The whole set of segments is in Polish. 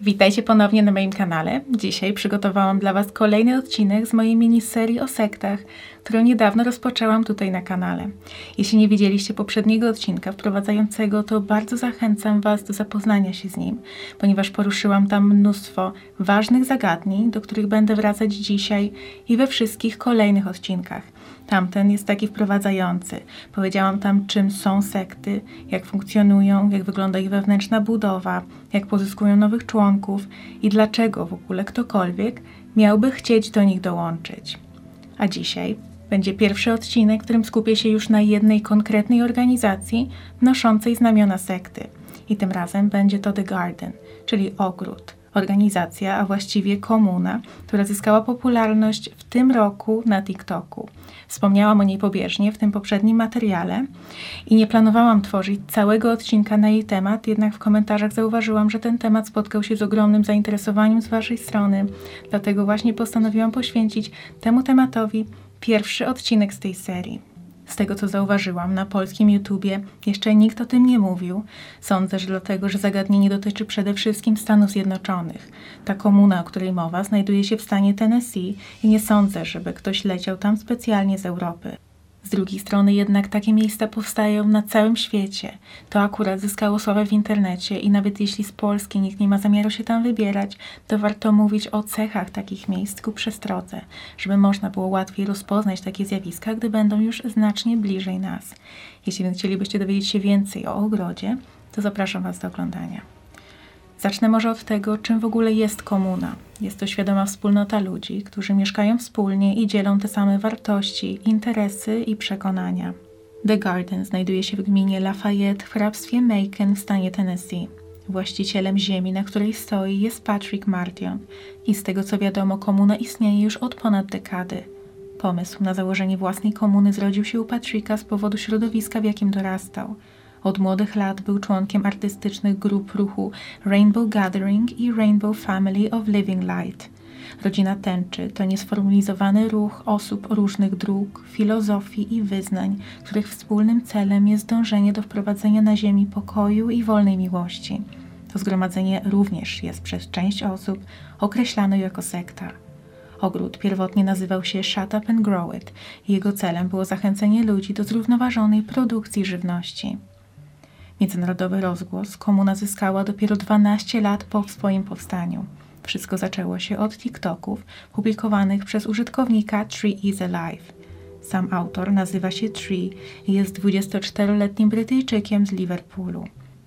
Witajcie ponownie na moim kanale. Dzisiaj przygotowałam dla Was kolejny odcinek z mojej miniserii o sektach, którą niedawno rozpoczęłam tutaj na kanale. Jeśli nie widzieliście poprzedniego odcinka wprowadzającego, to bardzo zachęcam Was do zapoznania się z nim, ponieważ poruszyłam tam mnóstwo ważnych zagadnień, do których będę wracać dzisiaj i we wszystkich kolejnych odcinkach. Tamten jest taki wprowadzający. Powiedziałam tam, czym są sekty, jak funkcjonują, jak wygląda ich wewnętrzna budowa, jak pozyskują nowych członków i dlaczego w ogóle ktokolwiek miałby chcieć do nich dołączyć. A dzisiaj będzie pierwszy odcinek, w którym skupię się już na jednej konkretnej organizacji noszącej znamiona sekty. I tym razem będzie to The Garden, czyli ogród organizacja, a właściwie komuna, która zyskała popularność w tym roku na TikToku. Wspomniałam o niej pobieżnie w tym poprzednim materiale i nie planowałam tworzyć całego odcinka na jej temat, jednak w komentarzach zauważyłam, że ten temat spotkał się z ogromnym zainteresowaniem z Waszej strony, dlatego właśnie postanowiłam poświęcić temu tematowi pierwszy odcinek z tej serii. Z tego co zauważyłam na polskim YouTubie, jeszcze nikt o tym nie mówił. Sądzę, że dlatego, że zagadnienie dotyczy przede wszystkim Stanów Zjednoczonych. Ta komuna, o której mowa, znajduje się w stanie Tennessee i nie sądzę, żeby ktoś leciał tam specjalnie z Europy. Z drugiej strony jednak takie miejsca powstają na całym świecie. To akurat zyskało sławę w internecie i nawet jeśli z Polski nikt nie ma zamiaru się tam wybierać, to warto mówić o cechach takich miejsc ku przestrodze, żeby można było łatwiej rozpoznać takie zjawiska, gdy będą już znacznie bliżej nas. Jeśli więc chcielibyście dowiedzieć się więcej o ogrodzie, to zapraszam Was do oglądania. Zacznę może od tego, czym w ogóle jest komuna. Jest to świadoma wspólnota ludzi, którzy mieszkają wspólnie i dzielą te same wartości, interesy i przekonania. The Garden znajduje się w gminie Lafayette w hrabstwie Macon w stanie Tennessee. Właścicielem ziemi, na której stoi, jest Patrick Martion i z tego co wiadomo, komuna istnieje już od ponad dekady. Pomysł na założenie własnej komuny zrodził się u Patricka z powodu środowiska, w jakim dorastał – od młodych lat był członkiem artystycznych grup ruchu Rainbow Gathering i Rainbow Family of Living Light. Rodzina tęczy to niesformalizowany ruch osób różnych dróg, filozofii i wyznań, których wspólnym celem jest dążenie do wprowadzenia na Ziemi pokoju i wolnej miłości. To zgromadzenie również jest przez część osób określane jako sekta. Ogród pierwotnie nazywał się Shut Up and Grow It jego celem było zachęcenie ludzi do zrównoważonej produkcji żywności. Międzynarodowy rozgłos komuna zyskała dopiero 12 lat po swoim powstaniu. Wszystko zaczęło się od TikToków publikowanych przez użytkownika Tree is Alive. Sam autor nazywa się Tree i jest 24-letnim Brytyjczykiem z Liverpoolu.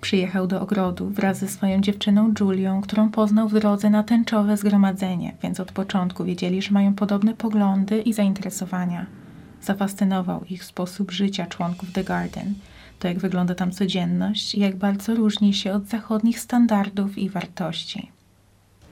Przyjechał do ogrodu wraz ze swoją dziewczyną Julią, którą poznał w drodze na tęczowe zgromadzenie, więc od początku wiedzieli, że mają podobne poglądy i zainteresowania. Zafascynował ich sposób życia członków The Garden – to jak wygląda tam codzienność i jak bardzo różni się od zachodnich standardów i wartości.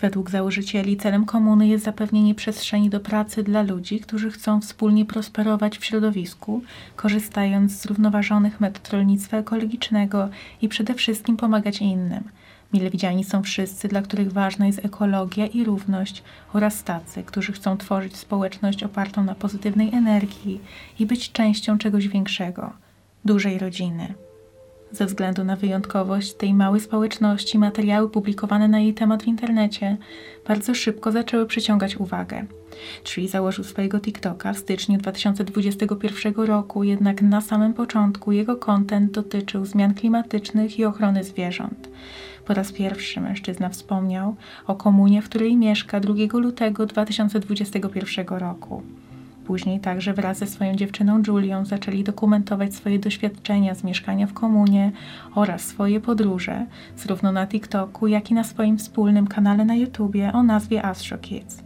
Według założycieli celem komuny jest zapewnienie przestrzeni do pracy dla ludzi, którzy chcą wspólnie prosperować w środowisku, korzystając z zrównoważonych metod rolnictwa ekologicznego i przede wszystkim pomagać innym. Mile widziani są wszyscy, dla których ważna jest ekologia i równość, oraz tacy, którzy chcą tworzyć społeczność opartą na pozytywnej energii i być częścią czegoś większego – dużej rodziny. Ze względu na wyjątkowość tej małej społeczności, materiały publikowane na jej temat w internecie bardzo szybko zaczęły przyciągać uwagę. Tree założył swojego TikToka w styczniu 2021 roku, jednak na samym początku jego kontent dotyczył zmian klimatycznych i ochrony zwierząt. Po raz pierwszy mężczyzna wspomniał o komunie, w której mieszka 2 lutego 2021 roku. Później także wraz ze swoją dziewczyną Julią zaczęli dokumentować swoje doświadczenia z mieszkania w komunie oraz swoje podróże, zarówno na TikToku, jak i na swoim wspólnym kanale na YouTubie o nazwie Astro Kids.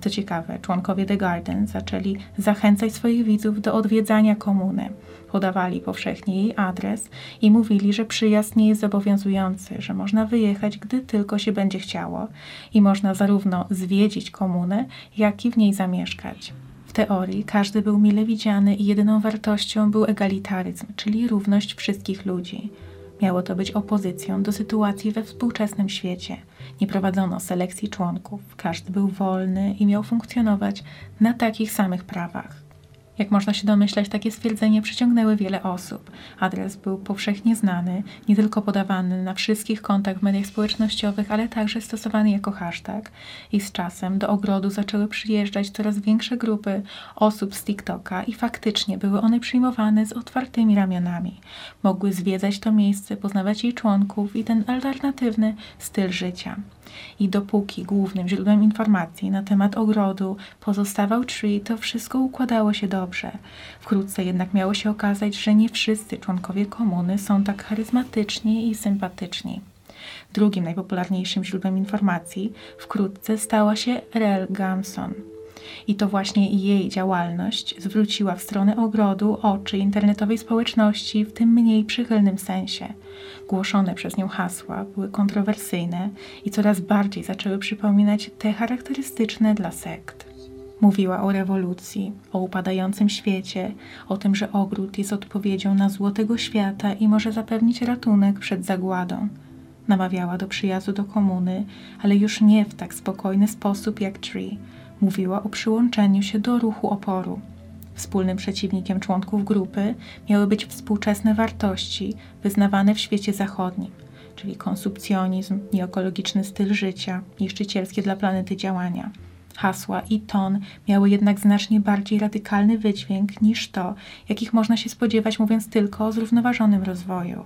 Co ciekawe, członkowie The Garden zaczęli zachęcać swoich widzów do odwiedzania komuny. Podawali powszechnie jej adres i mówili, że przyjazd nie jest zobowiązujący, że można wyjechać, gdy tylko się będzie chciało i można zarówno zwiedzić komunę, jak i w niej zamieszkać teorii każdy był mile widziany i jedyną wartością był egalitaryzm, czyli równość wszystkich ludzi. Miało to być opozycją do sytuacji we współczesnym świecie. Nie prowadzono selekcji członków, każdy był wolny i miał funkcjonować na takich samych prawach. Jak można się domyślać, takie stwierdzenie przyciągnęły wiele osób. Adres był powszechnie znany, nie tylko podawany na wszystkich kontach w mediach społecznościowych, ale także stosowany jako hashtag. I z czasem do ogrodu zaczęły przyjeżdżać coraz większe grupy osób z TikToka i faktycznie były one przyjmowane z otwartymi ramionami. Mogły zwiedzać to miejsce, poznawać jej członków i ten alternatywny styl życia. I dopóki głównym źródłem informacji na temat ogrodu pozostawał Tree, to wszystko układało się dobrze. Wkrótce jednak miało się okazać, że nie wszyscy członkowie komuny są tak charyzmatyczni i sympatyczni. Drugim najpopularniejszym źródłem informacji wkrótce stała się Rel Gamson. I to właśnie jej działalność zwróciła w stronę ogrodu oczy internetowej społeczności w tym mniej przychylnym sensie. Głoszone przez nią hasła były kontrowersyjne i coraz bardziej zaczęły przypominać te charakterystyczne dla sekt. Mówiła o rewolucji, o upadającym świecie, o tym, że ogród jest odpowiedzią na złotego świata i może zapewnić ratunek przed zagładą. Namawiała do przyjazdu do komuny, ale już nie w tak spokojny sposób jak Tree. Mówiła o przyłączeniu się do ruchu oporu. Wspólnym przeciwnikiem członków grupy miały być współczesne wartości wyznawane w świecie zachodnim, czyli konsumpcjonizm, nieekologiczny styl życia, niszczycielskie dla planety działania. Hasła i ton miały jednak znacznie bardziej radykalny wydźwięk niż to, jakich można się spodziewać, mówiąc tylko o zrównoważonym rozwoju.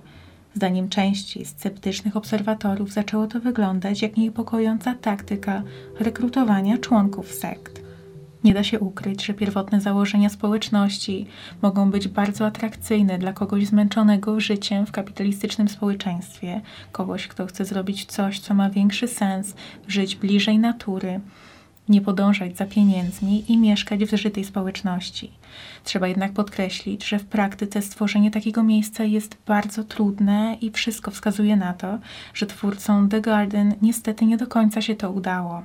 Zdaniem części sceptycznych obserwatorów zaczęło to wyglądać jak niepokojąca taktyka rekrutowania członków sekt. Nie da się ukryć, że pierwotne założenia społeczności mogą być bardzo atrakcyjne dla kogoś zmęczonego życiem w kapitalistycznym społeczeństwie, kogoś, kto chce zrobić coś, co ma większy sens, żyć bliżej natury, nie podążać za pieniędzmi i mieszkać w zżytej społeczności. Trzeba jednak podkreślić, że w praktyce stworzenie takiego miejsca jest bardzo trudne i wszystko wskazuje na to, że twórcom The Garden niestety nie do końca się to udało.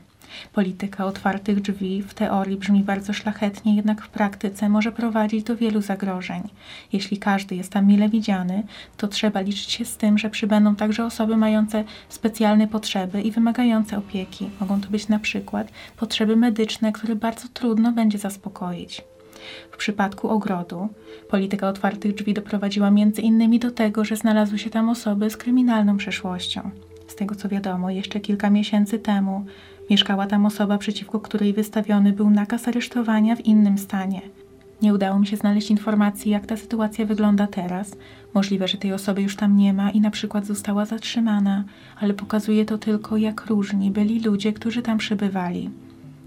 Polityka otwartych drzwi w teorii brzmi bardzo szlachetnie, jednak w praktyce może prowadzić do wielu zagrożeń. Jeśli każdy jest tam mile widziany, to trzeba liczyć się z tym, że przybędą także osoby mające specjalne potrzeby i wymagające opieki. Mogą to być na przykład potrzeby medyczne, które bardzo trudno będzie zaspokoić. W przypadku ogrodu polityka otwartych drzwi doprowadziła między innymi do tego, że znalazły się tam osoby z kryminalną przeszłością. Z tego co wiadomo, jeszcze kilka miesięcy temu Mieszkała tam osoba, przeciwko której wystawiony był nakaz aresztowania w innym stanie. Nie udało mi się znaleźć informacji, jak ta sytuacja wygląda teraz. Możliwe, że tej osoby już tam nie ma i na przykład została zatrzymana, ale pokazuje to tylko, jak różni byli ludzie, którzy tam przebywali.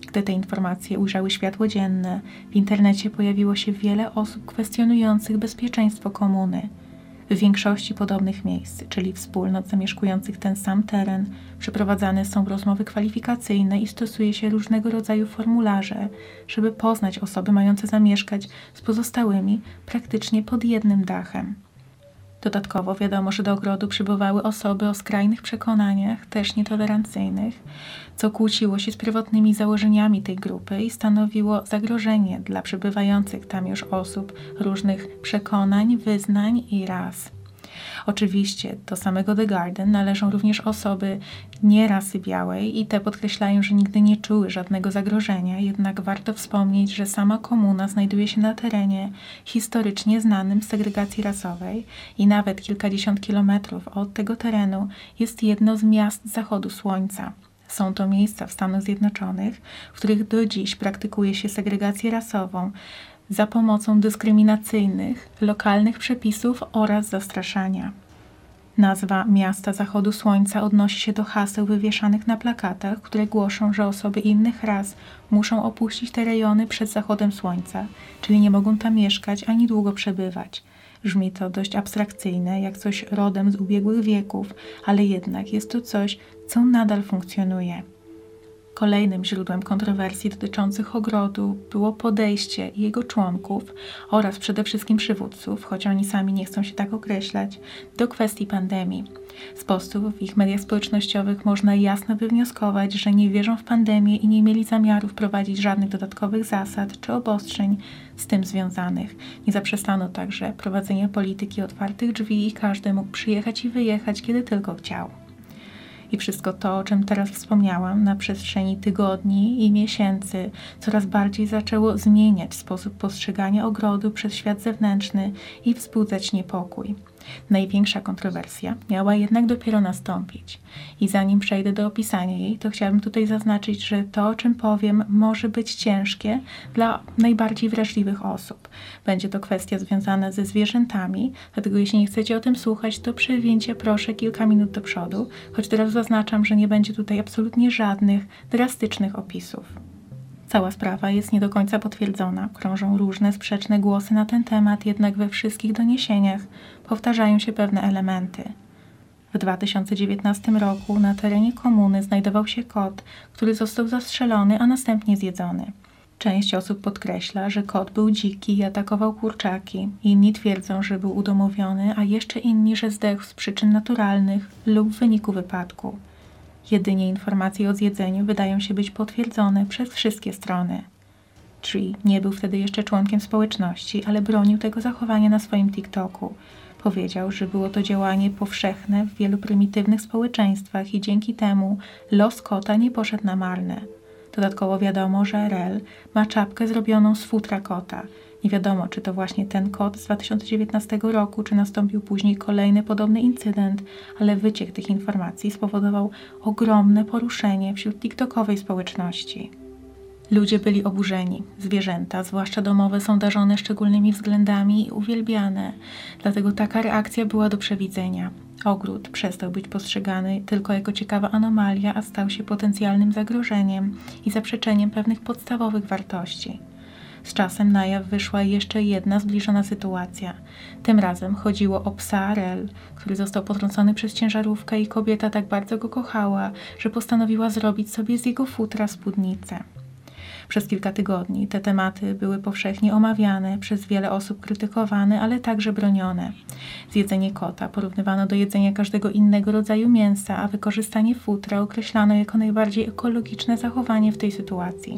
Gdy te informacje ujrzały światło dzienne, w internecie pojawiło się wiele osób kwestionujących bezpieczeństwo komuny. W większości podobnych miejsc, czyli wspólnot zamieszkujących ten sam teren, przeprowadzane są rozmowy kwalifikacyjne i stosuje się różnego rodzaju formularze, żeby poznać osoby mające zamieszkać z pozostałymi praktycznie pod jednym dachem. Dodatkowo wiadomo, że do ogrodu przybywały osoby o skrajnych przekonaniach, też nietolerancyjnych, co kłóciło się z pierwotnymi założeniami tej grupy i stanowiło zagrożenie dla przybywających tam już osób różnych przekonań, wyznań i ras. Oczywiście do samego The Garden należą również osoby nie rasy białej i te podkreślają, że nigdy nie czuły żadnego zagrożenia, jednak warto wspomnieć, że sama komuna znajduje się na terenie historycznie znanym z segregacji rasowej i nawet kilkadziesiąt kilometrów od tego terenu jest jedno z miast zachodu słońca. Są to miejsca w Stanach Zjednoczonych, w których do dziś praktykuje się segregację rasową, za pomocą dyskryminacyjnych, lokalnych przepisów oraz zastraszania. Nazwa miasta zachodu słońca odnosi się do haseł wywieszanych na plakatach, które głoszą, że osoby innych ras muszą opuścić te rejony przed zachodem słońca, czyli nie mogą tam mieszkać ani długo przebywać. Brzmi to dość abstrakcyjne, jak coś rodem z ubiegłych wieków, ale jednak jest to coś, co nadal funkcjonuje. Kolejnym źródłem kontrowersji dotyczących ogrodu było podejście jego członków oraz przede wszystkim przywódców, choć oni sami nie chcą się tak określać, do kwestii pandemii. Z postów w ich mediach społecznościowych można jasno wywnioskować, że nie wierzą w pandemię i nie mieli zamiaru wprowadzić żadnych dodatkowych zasad czy obostrzeń z tym związanych. Nie zaprzestano także prowadzenia polityki otwartych drzwi i każdy mógł przyjechać i wyjechać, kiedy tylko chciał. I wszystko to, o czym teraz wspomniałam, na przestrzeni tygodni i miesięcy coraz bardziej zaczęło zmieniać sposób postrzegania ogrodu przez świat zewnętrzny i wzbudzać niepokój. Największa kontrowersja miała jednak dopiero nastąpić. I zanim przejdę do opisania jej, to chciałabym tutaj zaznaczyć, że to, o czym powiem, może być ciężkie dla najbardziej wrażliwych osób. Będzie to kwestia związana ze zwierzętami, dlatego jeśli nie chcecie o tym słuchać, to przewincie proszę kilka minut do przodu, choć teraz zaznaczam, że nie będzie tutaj absolutnie żadnych drastycznych opisów. Cała sprawa jest nie do końca potwierdzona, krążą różne sprzeczne głosy na ten temat, jednak we wszystkich doniesieniach powtarzają się pewne elementy. W 2019 roku na terenie komuny znajdował się kot, który został zastrzelony, a następnie zjedzony. Część osób podkreśla, że kot był dziki i atakował kurczaki. Inni twierdzą, że był udomowiony, a jeszcze inni, że zdechł z przyczyn naturalnych lub w wyniku wypadku. Jedynie informacje o zjedzeniu wydają się być potwierdzone przez wszystkie strony. Tree nie był wtedy jeszcze członkiem społeczności, ale bronił tego zachowania na swoim TikToku. Powiedział, że było to działanie powszechne w wielu prymitywnych społeczeństwach i dzięki temu los kota nie poszedł na marne. Dodatkowo wiadomo, że Rel ma czapkę zrobioną z futra kota – nie wiadomo, czy to właśnie ten kod z 2019 roku, czy nastąpił później kolejny podobny incydent, ale wyciek tych informacji spowodował ogromne poruszenie wśród TikTokowej społeczności. Ludzie byli oburzeni. Zwierzęta, zwłaszcza domowe, są darzone szczególnymi względami i uwielbiane, dlatego taka reakcja była do przewidzenia. Ogród przestał być postrzegany tylko jako ciekawa anomalia, a stał się potencjalnym zagrożeniem i zaprzeczeniem pewnych podstawowych wartości. Z czasem na jaw wyszła jeszcze jedna zbliżona sytuacja. Tym razem chodziło o psa Arel, który został potrącony przez ciężarówkę i kobieta tak bardzo go kochała, że postanowiła zrobić sobie z jego futra spódnicę. Przez kilka tygodni te tematy były powszechnie omawiane, przez wiele osób krytykowane, ale także bronione. Zjedzenie kota porównywano do jedzenia każdego innego rodzaju mięsa, a wykorzystanie futra określano jako najbardziej ekologiczne zachowanie w tej sytuacji.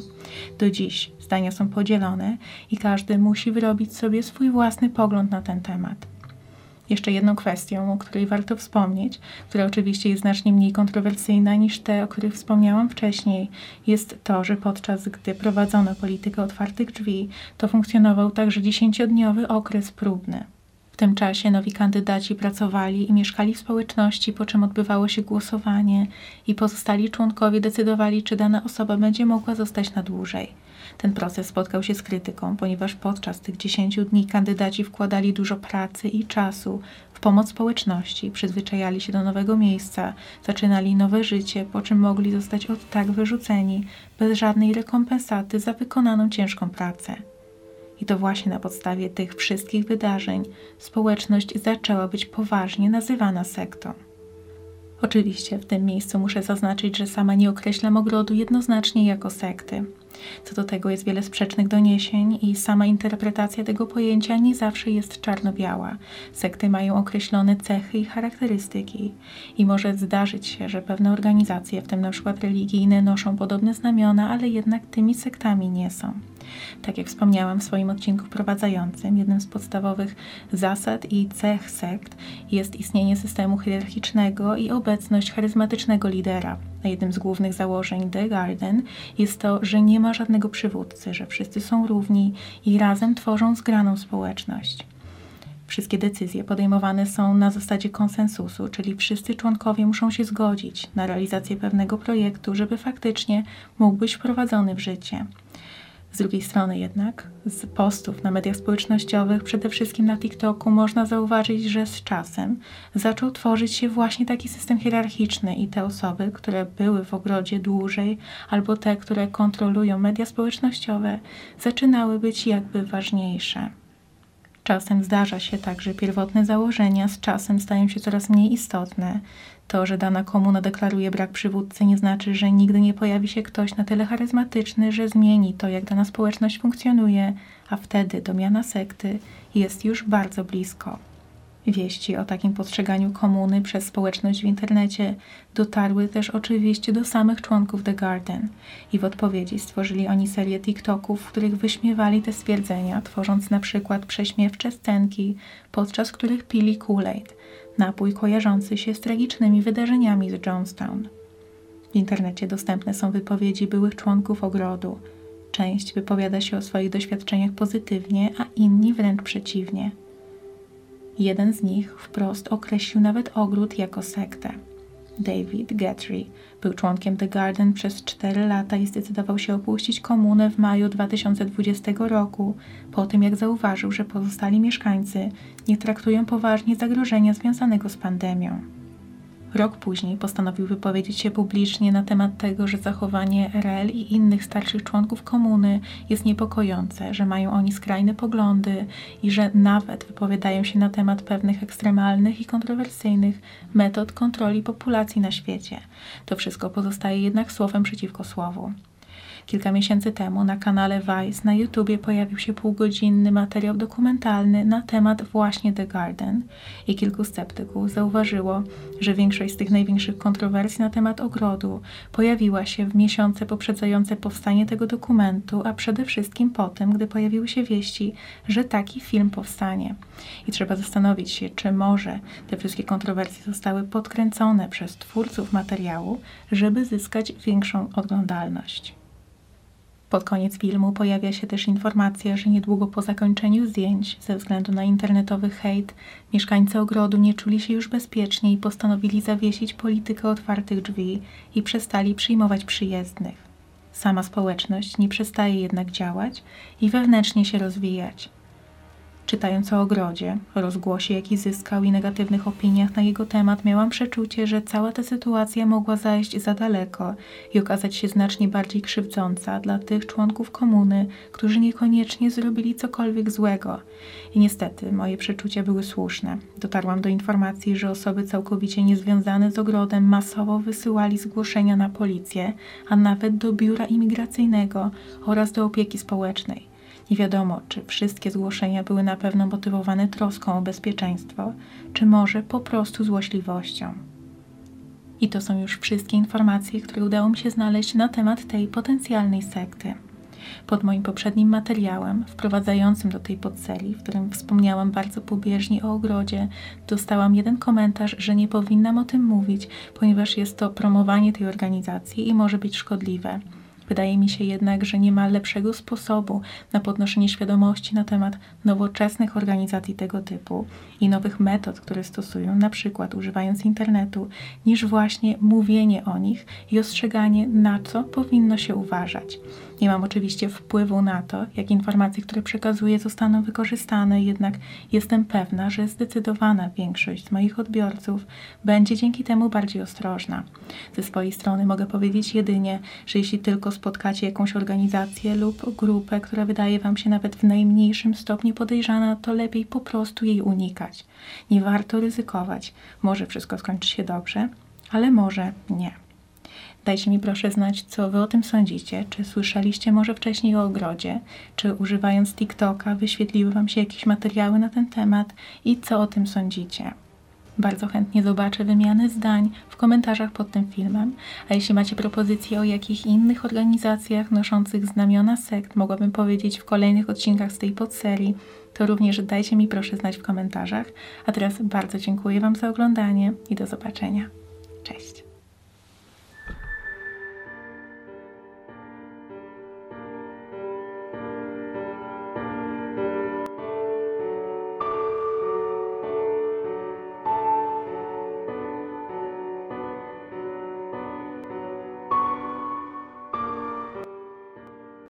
Do dziś zdania są podzielone i każdy musi wyrobić sobie swój własny pogląd na ten temat. Jeszcze jedną kwestią, o której warto wspomnieć, która oczywiście jest znacznie mniej kontrowersyjna niż te, o których wspomniałam wcześniej, jest to, że podczas gdy prowadzono politykę otwartych drzwi, to funkcjonował także dziesięciodniowy okres próbny. W tym czasie nowi kandydaci pracowali i mieszkali w społeczności, po czym odbywało się głosowanie i pozostali członkowie decydowali, czy dana osoba będzie mogła zostać na dłużej. Ten proces spotkał się z krytyką, ponieważ podczas tych 10 dni kandydaci wkładali dużo pracy i czasu w pomoc społeczności, przyzwyczajali się do nowego miejsca, zaczynali nowe życie, po czym mogli zostać od tak wyrzuceni bez żadnej rekompensaty za wykonaną ciężką pracę. I to właśnie na podstawie tych wszystkich wydarzeń społeczność zaczęła być poważnie nazywana sektą. Oczywiście w tym miejscu muszę zaznaczyć, że sama nie określam ogrodu jednoznacznie jako sekty. Co do tego jest wiele sprzecznych doniesień i sama interpretacja tego pojęcia nie zawsze jest czarno-biała. Sekty mają określone cechy i charakterystyki i może zdarzyć się, że pewne organizacje, w tym na przykład religijne, noszą podobne znamiona, ale jednak tymi sektami nie są. Tak jak wspomniałam w swoim odcinku wprowadzającym, jednym z podstawowych zasad i cech sekt jest istnienie systemu hierarchicznego i obecność charyzmatycznego lidera. A jednym z głównych założeń The Garden jest to, że nie ma żadnego przywódcy, że wszyscy są równi i razem tworzą zgraną społeczność. Wszystkie decyzje podejmowane są na zasadzie konsensusu, czyli wszyscy członkowie muszą się zgodzić na realizację pewnego projektu, żeby faktycznie mógł być wprowadzony w życie. Z drugiej strony jednak, z postów na mediach społecznościowych, przede wszystkim na TikToku, można zauważyć, że z czasem zaczął tworzyć się właśnie taki system hierarchiczny i te osoby, które były w ogrodzie dłużej, albo te, które kontrolują media społecznościowe, zaczynały być jakby ważniejsze. Czasem zdarza się tak, że pierwotne założenia z czasem stają się coraz mniej istotne, to, że dana komuna deklaruje brak przywódcy, nie znaczy, że nigdy nie pojawi się ktoś na tyle charyzmatyczny, że zmieni to, jak dana społeczność funkcjonuje, a wtedy domiana sekty jest już bardzo blisko. Wieści o takim postrzeganiu komuny przez społeczność w internecie dotarły też oczywiście do samych członków The Garden i w odpowiedzi stworzyli oni serię TikToków, w których wyśmiewali te stwierdzenia, tworząc na przykład prześmiewcze scenki, podczas których pili Kool-Aid. Napój kojarzący się z tragicznymi wydarzeniami z Jonestown. W internecie dostępne są wypowiedzi byłych członków ogrodu. Część wypowiada się o swoich doświadczeniach pozytywnie, a inni wręcz przeciwnie. Jeden z nich wprost określił nawet ogród jako sektę. David Guthrie był członkiem The Garden przez 4 lata i zdecydował się opuścić komunę w maju 2020 roku, po tym jak zauważył, że pozostali mieszkańcy nie traktują poważnie zagrożenia związanego z pandemią. Rok później postanowił wypowiedzieć się publicznie na temat tego, że zachowanie RL i innych starszych członków komuny jest niepokojące, że mają oni skrajne poglądy i że nawet wypowiadają się na temat pewnych ekstremalnych i kontrowersyjnych metod kontroli populacji na świecie. To wszystko pozostaje jednak słowem przeciwko słowu. Kilka miesięcy temu na kanale Vice na YouTubie pojawił się półgodzinny materiał dokumentalny na temat właśnie The Garden i kilku sceptyków zauważyło, że większość z tych największych kontrowersji na temat ogrodu pojawiła się w miesiące poprzedzające powstanie tego dokumentu, a przede wszystkim po tym, gdy pojawiły się wieści, że taki film powstanie. I trzeba zastanowić się, czy może te wszystkie kontrowersje zostały podkręcone przez twórców materiału, żeby zyskać większą oglądalność. Pod koniec filmu pojawia się też informacja, że niedługo po zakończeniu zdjęć, ze względu na internetowy hejt, mieszkańcy ogrodu nie czuli się już bezpiecznie i postanowili zawiesić politykę otwartych drzwi i przestali przyjmować przyjezdnych. Sama społeczność nie przestaje jednak działać i wewnętrznie się rozwijać. Czytając o ogrodzie, rozgłosie, jaki zyskał i negatywnych opiniach na jego temat, miałam przeczucie, że cała ta sytuacja mogła zajść za daleko i okazać się znacznie bardziej krzywdząca dla tych członków komuny, którzy niekoniecznie zrobili cokolwiek złego. I niestety moje przeczucia były słuszne. Dotarłam do informacji, że osoby całkowicie niezwiązane z ogrodem masowo wysyłali zgłoszenia na policję, a nawet do biura imigracyjnego oraz do opieki społecznej. Nie wiadomo, czy wszystkie zgłoszenia były na pewno motywowane troską o bezpieczeństwo, czy może po prostu złośliwością. I to są już wszystkie informacje, które udało mi się znaleźć na temat tej potencjalnej sekty. Pod moim poprzednim materiałem, wprowadzającym do tej podserii, w którym wspomniałam bardzo pobieżnie o ogrodzie, dostałam jeden komentarz, że nie powinnam o tym mówić, ponieważ jest to promowanie tej organizacji i może być szkodliwe. Wydaje mi się jednak, że nie ma lepszego sposobu na podnoszenie świadomości na temat nowoczesnych organizacji tego typu i nowych metod, które stosują, na przykład używając internetu, niż właśnie mówienie o nich i ostrzeganie, na co powinno się uważać. Nie mam oczywiście wpływu na to, jak informacje, które przekazuję, zostaną wykorzystane, jednak jestem pewna, że zdecydowana większość z moich odbiorców będzie dzięki temu bardziej ostrożna. Ze swojej strony mogę powiedzieć jedynie, że jeśli tylko spotkacie jakąś organizację lub grupę, która wydaje Wam się nawet w najmniejszym stopniu podejrzana, to lepiej po prostu jej unikać. Nie warto ryzykować. Może wszystko skończy się dobrze, ale może nie. Dajcie mi proszę znać, co Wy o tym sądzicie. Czy słyszeliście może wcześniej o ogrodzie? Czy używając TikToka wyświetliły Wam się jakieś materiały na ten temat? I co o tym sądzicie? Bardzo chętnie zobaczę wymiany zdań w komentarzach pod tym filmem. A jeśli macie propozycje o jakich innych organizacjach noszących znamiona sekt mogłabym powiedzieć w kolejnych odcinkach z tej podserii, to również dajcie mi proszę znać w komentarzach. A teraz bardzo dziękuję Wam za oglądanie i do zobaczenia.